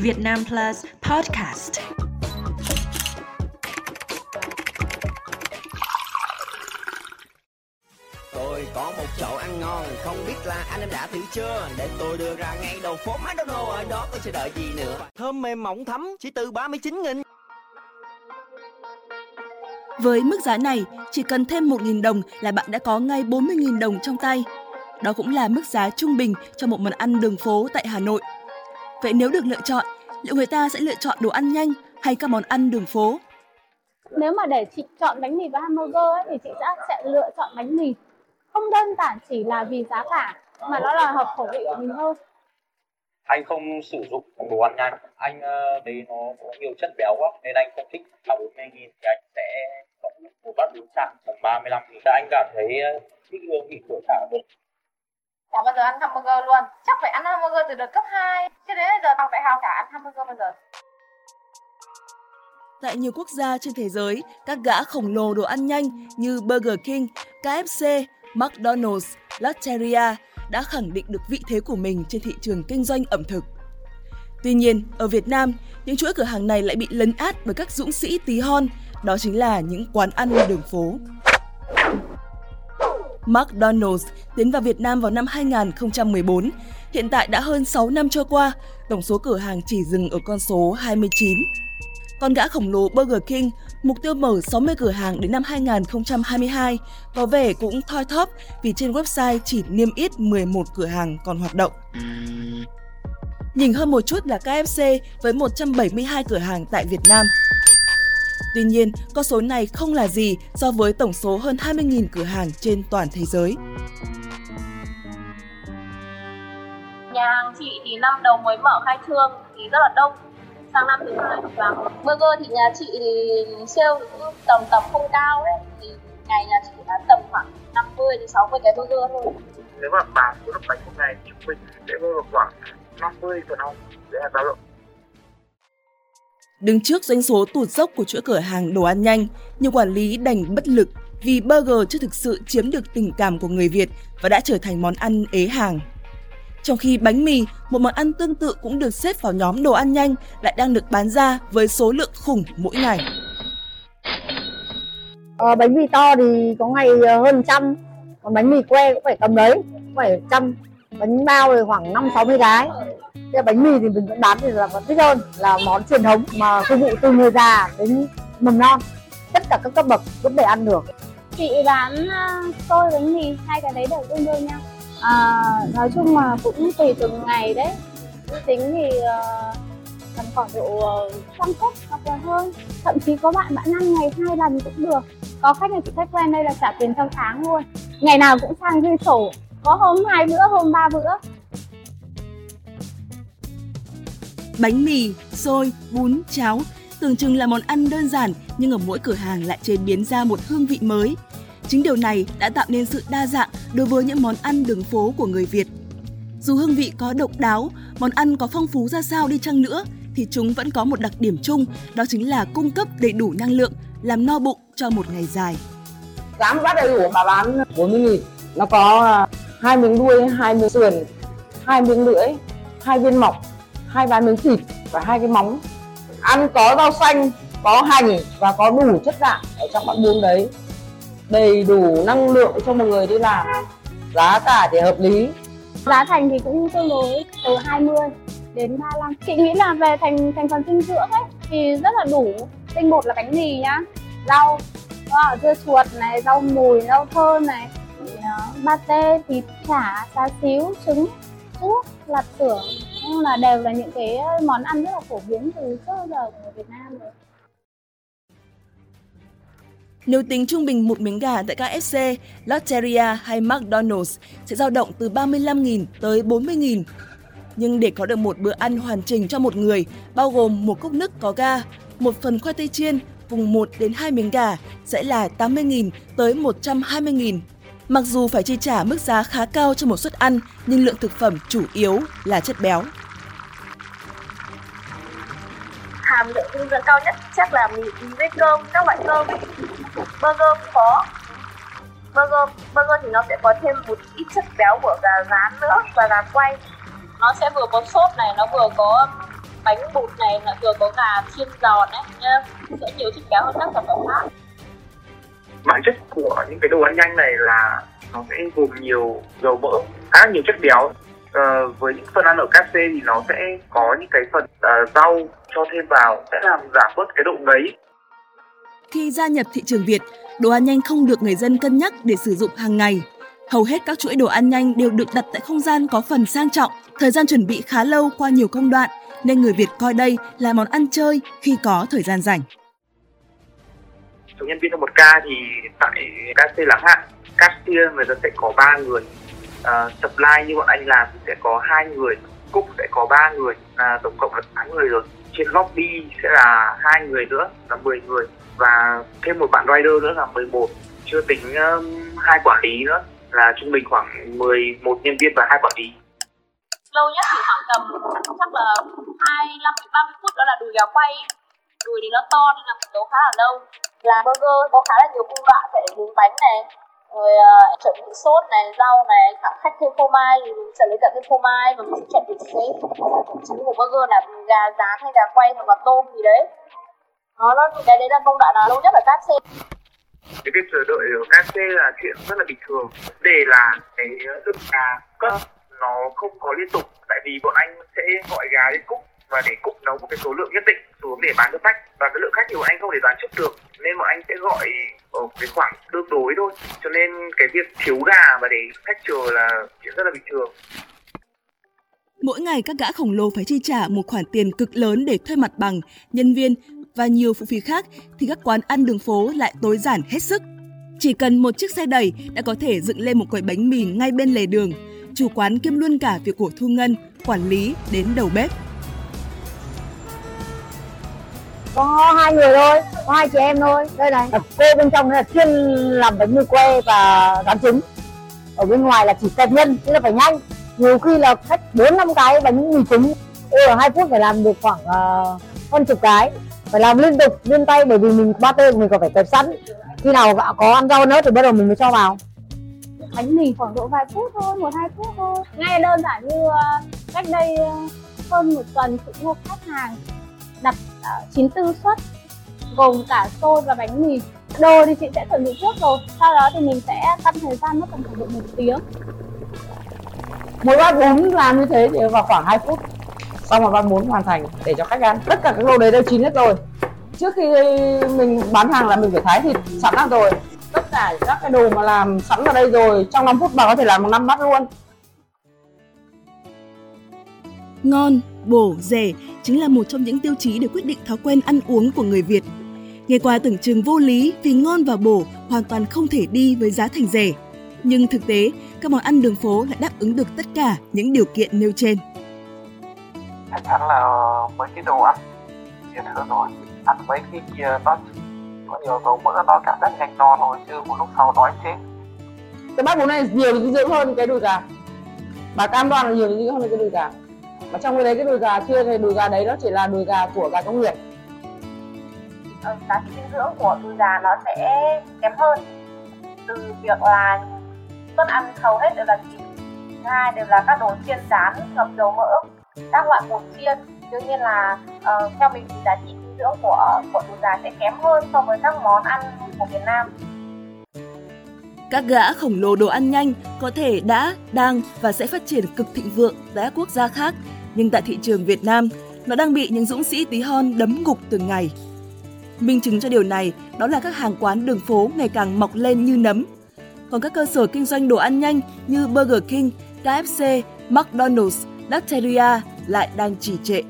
Việt Nam Plus Podcast. Tôi có một chậu ăn ngon, không biết là anh em đã thử chưa? Để tôi đưa ra ngay đầu phố McDonald's ở đó tôi sẽ đợi gì nữa? Thơm mềm mỏng thấm, chỉ từ 39 nghìn. Với mức giá này, chỉ cần thêm 1.000 đồng là bạn đã có ngay 40.000 đồng trong tay. Đó cũng là mức giá trung bình cho một món ăn đường phố tại Hà Nội. Vậy nếu được lựa chọn, liệu người ta sẽ lựa chọn đồ ăn nhanh hay các món ăn đường phố? Nếu mà để chị chọn bánh mì và hamburger ấy, thì chị sẽ sẽ lựa chọn bánh mì. Không đơn giản chỉ là vì giá cả mà nó là hợp khẩu vị của mình hơn. anh không sử dụng đồ ăn nhanh anh thấy nó có nhiều chất béo quá nên anh không thích là 40 nghìn thì anh sẽ chọn một bát bún chả tầm 35 nghìn anh cảm thấy uh, thích hương vị của chả hơn Chả bao giờ ăn hamburger luôn Chắc phải ăn hamburger từ đợt cấp 2 Chứ đến giờ học đại học chả ăn hamburger bao giờ Tại nhiều quốc gia trên thế giới, các gã khổng lồ đồ ăn nhanh như Burger King, KFC, McDonald's, Lotteria đã khẳng định được vị thế của mình trên thị trường kinh doanh ẩm thực. Tuy nhiên, ở Việt Nam, những chuỗi cửa hàng này lại bị lấn át bởi các dũng sĩ tí hon, đó chính là những quán ăn đường phố. McDonald's tiến vào Việt Nam vào năm 2014. Hiện tại đã hơn 6 năm trôi qua, tổng số cửa hàng chỉ dừng ở con số 29. Còn gã khổng lồ Burger King, mục tiêu mở 60 cửa hàng đến năm 2022, có vẻ cũng thoi thóp vì trên website chỉ niêm yết 11 cửa hàng còn hoạt động. Nhìn hơn một chút là KFC với 172 cửa hàng tại Việt Nam. Tuy nhiên, con số này không là gì so với tổng số hơn 20.000 cửa hàng trên toàn thế giới. Nhà hàng chị thì năm đầu mới mở khai trương thì rất là đông. Sang năm thứ hai thì vắng Burger thì nhà chị thì sale cũng tầm tầm không cao đấy Thì ngày nhà chị bán tầm khoảng 50 đến 60 cái burger thôi. Nếu mà bán số lượng bánh một ngày trung bình sẽ rơi vào khoảng 50 phần trăm đấy là dao động Đứng trước doanh số tụt dốc của chuỗi cửa hàng đồ ăn nhanh, nhiều quản lý đành bất lực vì burger chưa thực sự chiếm được tình cảm của người Việt và đã trở thành món ăn ế hàng. Trong khi bánh mì, một món ăn tương tự cũng được xếp vào nhóm đồ ăn nhanh, lại đang được bán ra với số lượng khủng mỗi ngày. À, bánh mì to thì có ngày ờ, hơn trăm còn bánh mì que cũng phải tầm đấy cũng phải trăm bánh bao thì khoảng năm sáu mươi cái bánh mì thì mình vẫn bán thì là vẫn thích hơn là món truyền thống mà phục vụ từ người già đến mầm non tất cả các cấp bậc vẫn để ăn được Chị bán ờ, xôi bánh mì hai cái đấy đều tương đương nhau. À, nói chung là cũng tùy từng ngày đấy. Tính thì uh, tầm khoảng độ ờ, trăm phút hoặc là hơn. Thậm chí có bạn bạn ăn ngày hai lần cũng được. Có khách này chị khách quen đây là trả tiền theo tháng luôn. Ngày nào cũng sang ghi sổ. Có hôm hai bữa, hôm ba bữa. Bánh mì, xôi, bún, cháo tưởng chừng là món ăn đơn giản nhưng ở mỗi cửa hàng lại chế biến ra một hương vị mới. Chính điều này đã tạo nên sự đa dạng đối với những món ăn đường phố của người Việt. Dù hương vị có độc đáo, món ăn có phong phú ra sao đi chăng nữa thì chúng vẫn có một đặc điểm chung, đó chính là cung cấp đầy đủ năng lượng, làm no bụng cho một ngày dài. giá một bát đầy đủ bà bán 40 nghìn nó có à, hai miếng đuôi hai miếng sườn hai miếng lưỡi hai viên mọc hai ba miếng thịt và hai cái móng ăn có rau xanh có hành và có đủ chất đạm ở trong bát bún đấy đầy đủ năng lượng cho một người đi làm giá cả thì hợp lý Giá thành thì cũng tương đối từ 20 đến 35. Chị nghĩ là về thành thành phần dinh dưỡng ấy thì rất là đủ. Tinh bột là bánh mì nhá, rau, đó, dưa chuột này, rau mùi, rau thơm này, ba à, pate, thịt chả, xá xíu, trứng, ruốc, lạp xưởng. Nhưng là đều là những cái ờ, món ăn rất là phổ biến từ trước giờ của Việt Nam rồi. Nếu tính trung bình một miếng gà tại các KFC, Lotteria hay McDonald's sẽ dao động từ 35.000 tới 40.000. Nhưng để có được một bữa ăn hoàn chỉnh cho một người, bao gồm một cốc nước có ga, một phần khoai tây chiên cùng 1 đến 2 miếng gà sẽ là 80.000 tới 120.000. Mặc dù phải chi trả mức giá khá cao cho một suất ăn, nhưng lượng thực phẩm chủ yếu là chất béo. Hàm lượng dinh dưỡng cao nhất. Chắc là mì ý với cơm, các loại cơm. Ấy. Burger cũng có. Burger, burger thì nó sẽ có thêm một ít chất béo của gà rán nữa và gà quay. Nó sẽ vừa có sốt này, nó vừa có bánh bột này là thường có gà chiên giòn đấy nhá. Sẽ nhiều chất béo hơn các sản phẩm khác. Bản chất của những cái đồ ăn nhanh này là nó sẽ gồm nhiều dầu mỡ khá nhiều chất béo. Ờ, với những phần ăn ở KFC thì nó sẽ có những cái phần uh, rau cho thêm vào sẽ làm giảm bớt cái độ ngấy. Khi gia nhập thị trường Việt, đồ ăn nhanh không được người dân cân nhắc để sử dụng hàng ngày. Hầu hết các chuỗi đồ ăn nhanh đều được đặt tại không gian có phần sang trọng, thời gian chuẩn bị khá lâu qua nhiều công đoạn, nên người Việt coi đây là món ăn chơi khi có thời gian rảnh. số nhân viên trong một ca thì tại KFC lắng hạn cashier người ta sẽ có ba người. Uh, supply như bọn anh làm thì sẽ có hai người cook sẽ có ba người. Là tổng cộng là tám người rồi trên góc đi sẽ là hai người nữa là 10 người và thêm một bạn rider nữa là 11 chưa tính um, hai quản lý nữa là trung bình khoảng 11 nhân viên và hai quản lý lâu nhất thì khoảng tầm chắc là 25 đến 30 phút đó là đùi gà quay. Đùi thì nó to nên là nấu khá là lâu. Làm burger có khá là nhiều công đoạn phải để nướng bánh này rồi uh, chuẩn bị sốt này rau này các khách thêm phô mai thì mình sẽ lấy cả thêm phô mai và mình chuẩn bị xếp chính của burger là gà rán hay gà quay hoặc là tôm gì đấy. Đó nó cái đấy là công đoạn là lâu nhất ở xe cái việc chờ đợi ở KFC là chuyện rất là bình thường. Để là cái ờ, ức gà cất nó không có liên tục. Tại vì bọn anh sẽ gọi gà lên cúc và để cúc nấu một cái số lượng nhất định xuống để bán cho khách và cái lượng khách thì bọn anh không thể đoán trước được nên bọn anh sẽ gọi ở cái khoảng tương đối thôi cho nên cái việc thiếu gà và để khách chờ là chuyện rất là bình thường Mỗi ngày các gã khổng lồ phải chi trả một khoản tiền cực lớn để thuê mặt bằng, nhân viên và nhiều phụ phí khác thì các quán ăn đường phố lại tối giản hết sức. Chỉ cần một chiếc xe đẩy đã có thể dựng lên một quầy bánh mì ngay bên lề đường. Chủ quán kiêm luôn cả việc của thu ngân, quản lý đến đầu bếp có hai người thôi có hai chị em thôi. Đây này cô bên trong là chuyên làm bánh mì que và rán trứng. Ở bên ngoài là chỉ kẹp nhân nên là phải nhanh. Nhiều khi là khách bốn năm cái bánh mì trứng. Tôi ở hai phút phải làm được khoảng uh, hơn chục cái. Phải làm liên tục liên tay bởi vì mình ba tê mình còn phải kẹp sẵn. Khi nào có ăn rau nữa thì bắt đầu mình mới cho vào. Bánh mì khoảng độ vài phút thôi một hai phút thôi. Nghe đơn giản như ờ, cách đây ờ, hơn một tuần chị mua khách hàng đặt ờ, uh, 94 suất gồm cả xôi và bánh mì. Đồ thì chị sẽ chuẩn bị trước rồi sau đó thì mình sẽ tăng thời gian mất tầm khoảng độ một tiếng. Mỗi bát bún làm như thế thì vào khoảng 2 phút. Xong rồi bát bún hoàn thành để cho khách ăn. Tất cả các đồ đấy đều chín hết rồi. Trước khi mình bán hàng là mình phải thái thịt sẵn ra rồi. Tất cả các cái đồ mà làm sẵn ở đây rồi trong 5 phút bà có thể làm một năm bát luôn. Ngon, bổ, rẻ chính là một trong những tiêu chí để quyết định thói quen ăn uống của người Việt. Nghe qua tưởng chừng vô lý vì ngon và bổ hoàn toàn không thể đi với giá thành rẻ. Nhưng thực tế, các món ăn đường phố lại đáp ứng được tất cả những điều kiện nêu trên. chắc chắn là với cái đồ ăn nhiều thứ rồi ăn mấy cái kia nó có nhiều dầu mỡ nó cảm giác nhanh no thôi chứ một lúc sau đói chết cái bát bún này nhiều dinh dưỡng hơn cái đùi gà bà cam đoan là nhiều dinh dưỡng hơn cái đùi gà mà trong cái đấy cái đùi gà chưa thì đùi gà đấy nó chỉ là đùi gà của gà công nghiệp. Ờ, giá trị dinh dưỡng của đùi gà nó sẽ kém hơn. Từ việc là suất ăn hầu hết đều là thịt hai đều là các đồ chiên rán ngập dầu mỡ các loại bột chiên. Đương nhiên là uh, theo mình thì giá trị dinh dưỡng của của đùi gà sẽ kém hơn so với các món ăn của miền Nam. Các gã khổng lồ đồ ăn nhanh có thể đã, đang và sẽ phát triển cực thịnh vượng tại các quốc gia khác, nhưng tại thị trường Việt Nam, nó đang bị những dũng sĩ tí hon đấm ngục từng ngày. Minh chứng cho điều này đó là các hàng quán đường phố ngày càng mọc lên như nấm. Còn các cơ sở kinh doanh đồ ăn nhanh như Burger King, KFC, McDonald's, Latteria lại đang trì trệ.